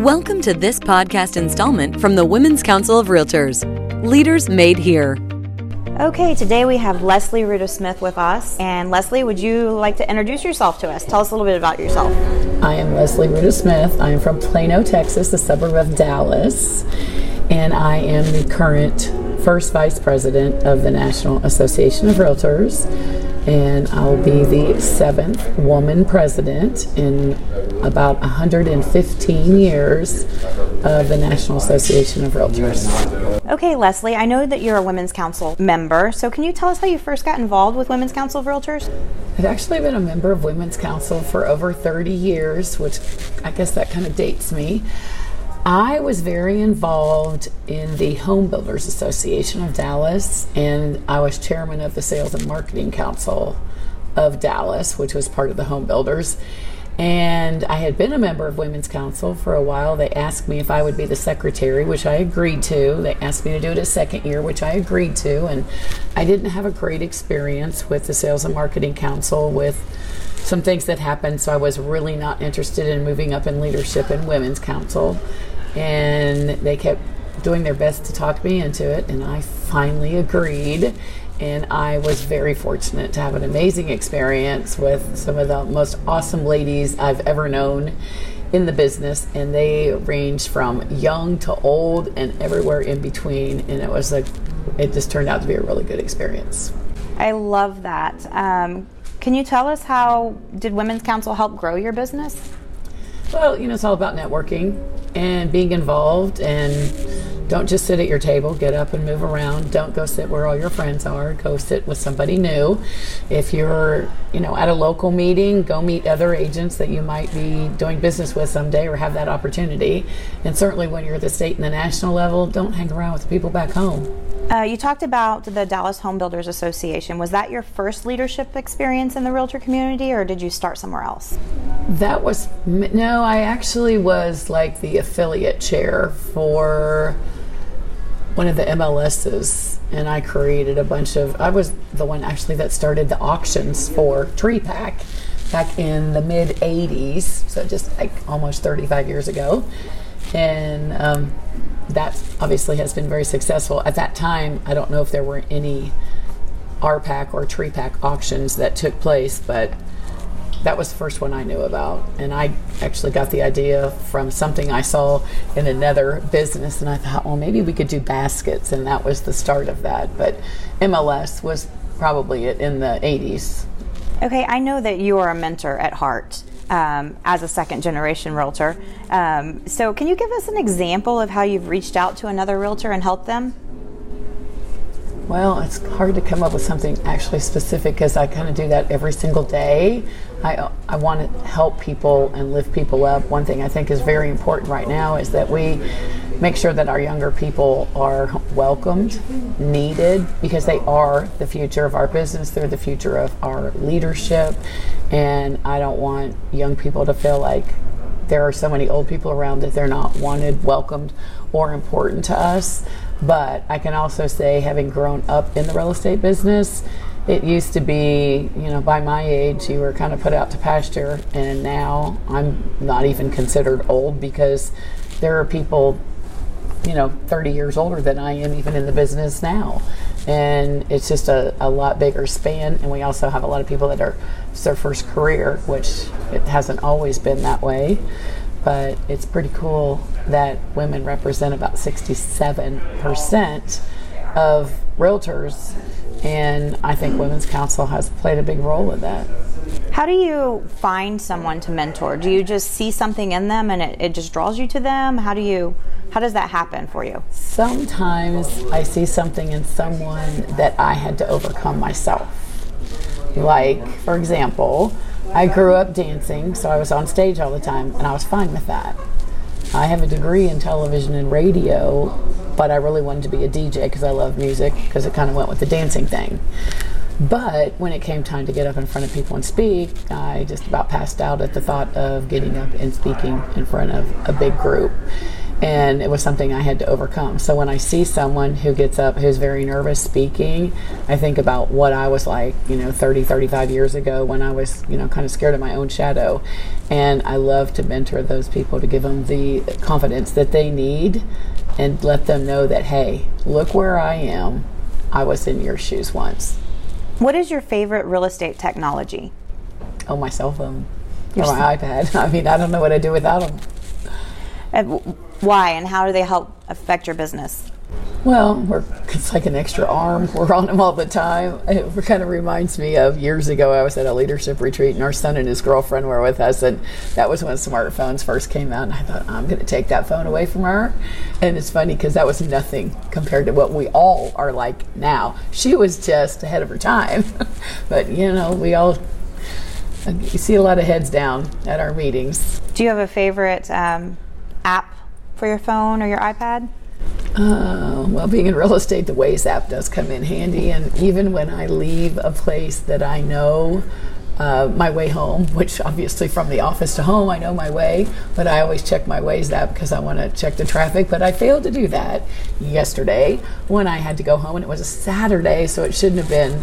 Welcome to this podcast installment from the Women's Council of Realtors. Leaders Made Here. Okay, today we have Leslie Rouda Smith with us. And Leslie, would you like to introduce yourself to us? Tell us a little bit about yourself. I am Leslie Rouda Smith. I am from Plano, Texas, a suburb of Dallas. And I am the current first vice president of the National Association of Realtors and I'll be the seventh woman president in about 115 years of the National Association of Realtors. Okay, Leslie, I know that you're a Women's Council member, so can you tell us how you first got involved with Women's Council of Realtors? I've actually been a member of Women's Council for over 30 years, which I guess that kind of dates me. I was very involved in the Home Builders Association of Dallas, and I was chairman of the Sales and Marketing Council of Dallas, which was part of the Home Builders. And I had been a member of Women's Council for a while. They asked me if I would be the secretary, which I agreed to. They asked me to do it a second year, which I agreed to. And I didn't have a great experience with the Sales and Marketing Council with some things that happened, so I was really not interested in moving up in leadership in Women's Council and they kept doing their best to talk me into it, and I finally agreed. And I was very fortunate to have an amazing experience with some of the most awesome ladies I've ever known in the business, and they ranged from young to old and everywhere in between. And it was like, it just turned out to be a really good experience. I love that. Um, can you tell us how did Women's Council help grow your business? Well, you know, it's all about networking and being involved and don't just sit at your table. Get up and move around. Don't go sit where all your friends are. Go sit with somebody new. If you're you know at a local meeting go meet other agents that you might be doing business with someday or have that opportunity. And certainly when you're at the state and the national level don't hang around with the people back home. Uh, you talked about the Dallas Home Builders Association. Was that your first leadership experience in the realtor community, or did you start somewhere else? That was no. I actually was like the affiliate chair for one of the MLSs, and I created a bunch of. I was the one actually that started the auctions for TREPAC back in the mid '80s, so just like almost 35 years ago, and. Um, that obviously has been very successful. At that time, I don't know if there were any RPAC or TREPAC auctions that took place, but that was the first one I knew about. And I actually got the idea from something I saw in another business, and I thought, well, maybe we could do baskets, and that was the start of that. But MLS was probably it in the 80s. Okay, I know that you are a mentor at heart um, as a second generation realtor. Um, so, can you give us an example of how you've reached out to another realtor and helped them? Well, it's hard to come up with something actually specific because I kind of do that every single day. I, I want to help people and lift people up. One thing I think is very important right now is that we make sure that our younger people are welcomed, needed, because they are the future of our business. They're the future of our leadership. And I don't want young people to feel like there are so many old people around that they're not wanted, welcomed, or important to us. But I can also say, having grown up in the real estate business, it used to be, you know, by my age, you were kind of put out to pasture, and now I'm not even considered old because there are people you know 30 years older than I am even in the business now and it's just a, a lot bigger span. And we also have a lot of people that are it's their first career which it hasn't always been that way. But it's pretty cool that women represent about 67% of realtors. And I think Women's Council has played a big role in that. How do you find someone to mentor? Do you just see something in them and it, it just draws you to them? How do you how does that happen for you? Sometimes I see something in someone that I had to overcome myself. Like, for example, I grew up dancing, so I was on stage all the time, and I was fine with that. I have a degree in television and radio, but I really wanted to be a DJ because I love music, because it kind of went with the dancing thing. But when it came time to get up in front of people and speak, I just about passed out at the thought of getting up and speaking in front of a big group. and it was something I had to overcome. So when I see someone who gets up who's very nervous speaking, I think about what I was like, you know, 30, 35 years ago when I was, you know, kind of scared of my own shadow. And I love to mentor those people to give them the confidence that they need and let them know that, hey, look where I am. I was in your shoes once. What is your favorite real estate technology? Oh, my cell phone or my iPad. I mean, I don't know what I'd do without them. And why and how do they help affect your business? Well, it's like an extra arm. We're on them all the time. It kind of reminds me of years ago. I was at a leadership retreat, and our son and his girlfriend were with us, and that was when smartphones first came out. And I thought, I'm going to take that phone away from her. And it's funny because that was nothing compared to what we all are like now. She was just ahead of her time, but you know, we all you see a lot of heads down at our meetings. Do you have a favorite um, app for your phone or your iPad? Uh, well, being in real estate, the Waze app does come in handy. And even when I leave a place that I know uh, my way home, which obviously from the office to home, I know my way, but I always check my Waze app because I want to check the traffic. But I failed to do that yesterday when I had to go home, and it was a Saturday, so it shouldn't have been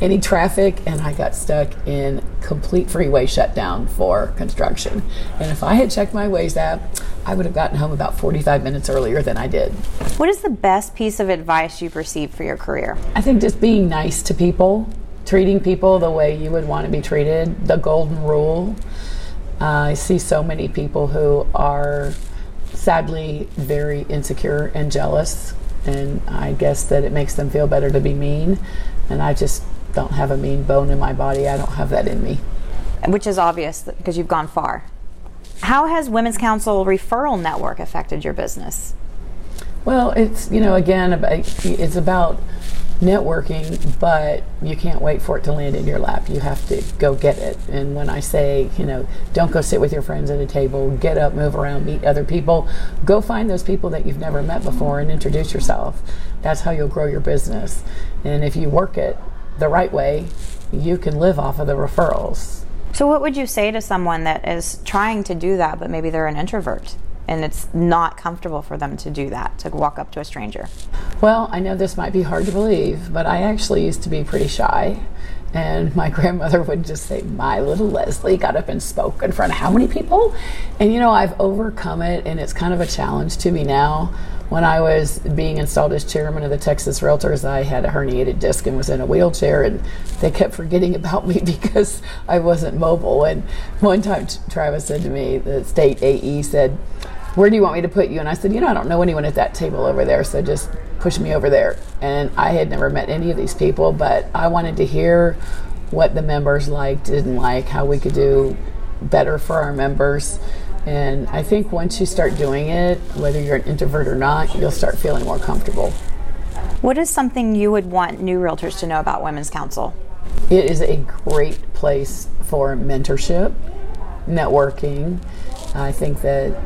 any traffic and I got stuck in complete freeway shutdown for construction. And if I had checked my Waze app, I would have gotten home about 45 minutes earlier than I did. What is the best piece of advice you've received for your career? I think just being nice to people, treating people the way you would want to be treated, the golden rule. Uh, I see so many people who are sadly very insecure and jealous, and I guess that it makes them feel better to be mean. And I just don't have a mean bone in my body. I don't have that in me. Which is obvious because you've gone far. How has Women's Council Referral Network affected your business? Well, it's, you know, again, it's about networking, but you can't wait for it to land in your lap. You have to go get it. And when I say, you know, don't go sit with your friends at a table, get up, move around, meet other people, go find those people that you've never met before and introduce yourself. That's how you'll grow your business. And if you work it, the right way, you can live off of the referrals. So, what would you say to someone that is trying to do that, but maybe they're an introvert and it's not comfortable for them to do that, to walk up to a stranger? Well, I know this might be hard to believe, but I actually used to be pretty shy. And my grandmother would just say, My little Leslie got up and spoke in front of how many people? And you know, I've overcome it, and it's kind of a challenge to me now when I was being installed as chairman of the Texas Realtors, I had a herniated disc and was in a wheelchair, and they kept forgetting about me because I wasn't mobile. And one time, Travis said to me, the state AE said, Where do you want me to put you? And I said, You know, I don't know anyone at that table over there, so just push me over there. And I had never met any of these people, but I wanted to hear what the members liked, didn't like, how we could do better for our members. And I think once you start doing it, whether you're an introvert or not, you'll start feeling more comfortable. What is something you would want new realtors to know about Women's Council? It is a great place for mentorship, networking. I think that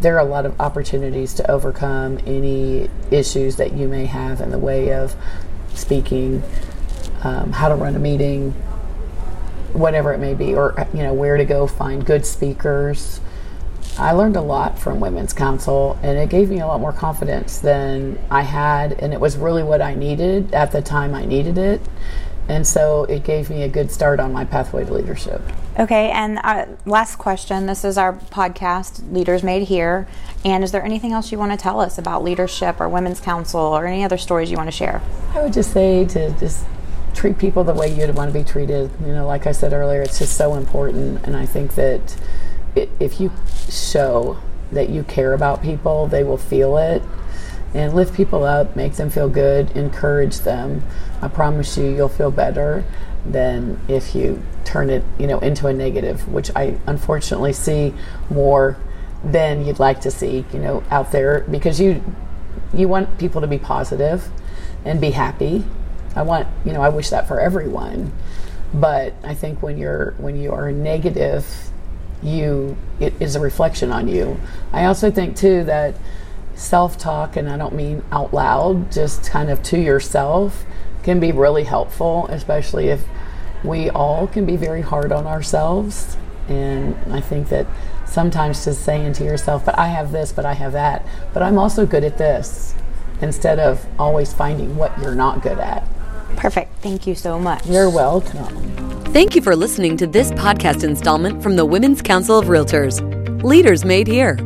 there are a lot of opportunities to overcome any issues that you may have in the way of speaking, um, how to run a meeting, whatever it may be, or you know where to go find good speakers. I learned a lot from Women's Council, and it gave me a lot more confidence than I had, and it was really what I needed at the time I needed it. And so it gave me a good start on my pathway to leadership. Okay, and uh, last question. This is our podcast, Leaders Made Here. And is there anything else you want to tell us about leadership or Women's Council or any other stories you want to share? I would just say to just treat people the way you'd want to be treated. You know, like I said earlier, it's just so important. And I think that if you show that you care about people, they will feel it. And lift people up, make them feel good, encourage them. I promise you, you'll feel better than if you turn it, you know, into a negative, which I unfortunately see more than you'd like to see, you know, out there because you you want people to be positive and be happy. I want, you know, I wish that for everyone. But I think when you're when you are negative you it is a reflection on you. I also think too that self talk, and I don't mean out loud, just kind of to yourself, can be really helpful, especially if we all can be very hard on ourselves. And I think that sometimes just saying to yourself, but I have this, but I have that, but I'm also good at this, instead of always finding what you're not good at. Perfect. Thank you so much. You're welcome. Thank you for listening to this podcast installment from the Women's Council of Realtors, Leaders Made Here.